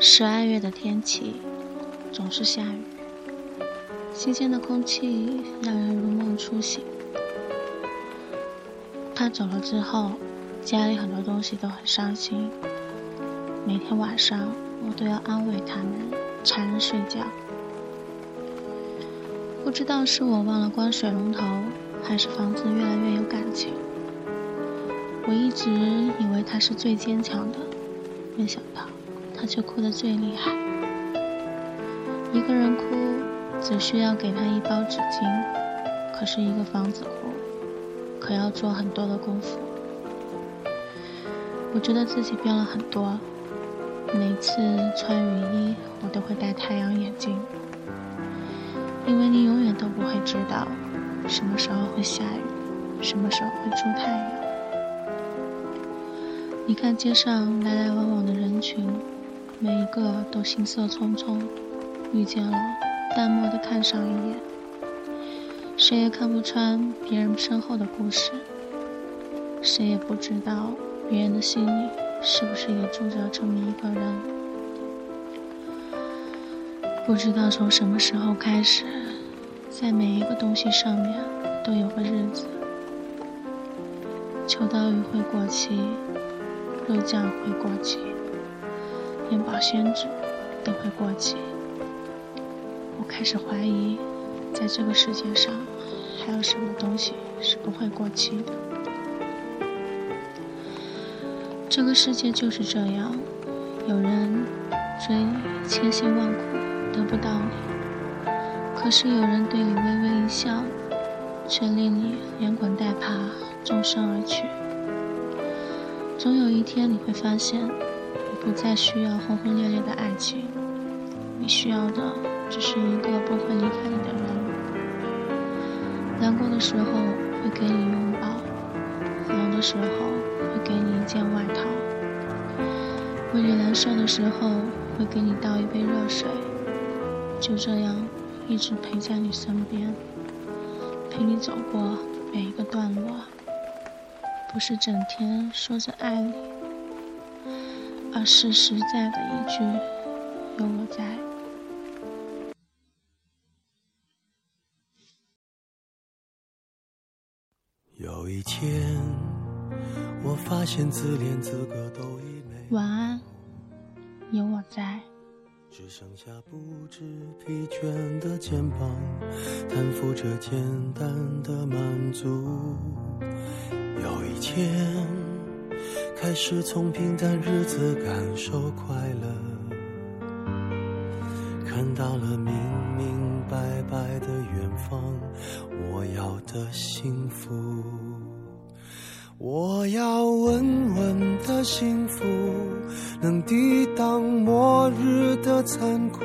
十二月的天气总是下雨，新鲜的空气让人如梦初醒。他走了之后，家里很多东西都很伤心。每天晚上，我都要安慰他们，才能睡觉。不知道是我忘了关水龙头，还是房子越来越有感情。我一直以为他是最坚强的，没想到他却哭得最厉害。一个人哭，只需要给他一包纸巾，可是一个房子哭，可要做很多的功夫。我觉得自己变了很多，每次穿雨衣，我都会戴太阳眼镜。因为你永远都不会知道，什么时候会下雨，什么时候会出太阳。你看街上来来往往的人群，每一个都行色匆匆，遇见了，淡漠的看上一眼。谁也看不穿别人身后的故事，谁也不知道别人的心里是不是也住着这么一个人。不知道从什么时候开始，在每一个东西上面都有个日子。秋刀鱼会过期，肉酱会过期，连保鲜纸都会过期。我开始怀疑，在这个世界上还有什么东西是不会过期的？这个世界就是这样，有人追千辛万苦。得不到你，可是有人对你微微一笑，却令你连滚带爬，纵身而去。总有一天你会发现，你不再需要轰轰烈烈的爱情，你需要的只是一个不会离开你的人。难过的时候会给你拥抱，冷的时候会给你一件外套，为你难受的时候会给你倒一杯热水。就这样，一直陪在你身边，陪你走过每一个段落。不是整天说着爱你，而是实在的一句有我在。有一天，我发现自怜资格都已没。晚安，有我在。只剩下不知疲倦的肩膀，担负着简单的满足。有一天，开始从平淡日子感受快乐，看到了明明白白的远方，我要的幸福。我要稳稳的幸福，能抵挡末日的残酷，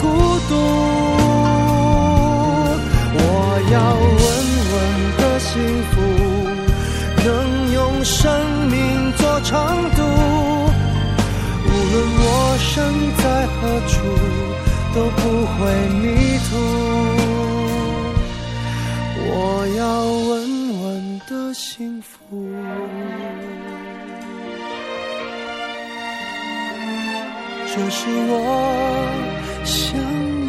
孤独。我要稳稳的幸福，能用生命做长度。无论我身在何处，都不会迷途。我要稳稳的幸福。这是我想。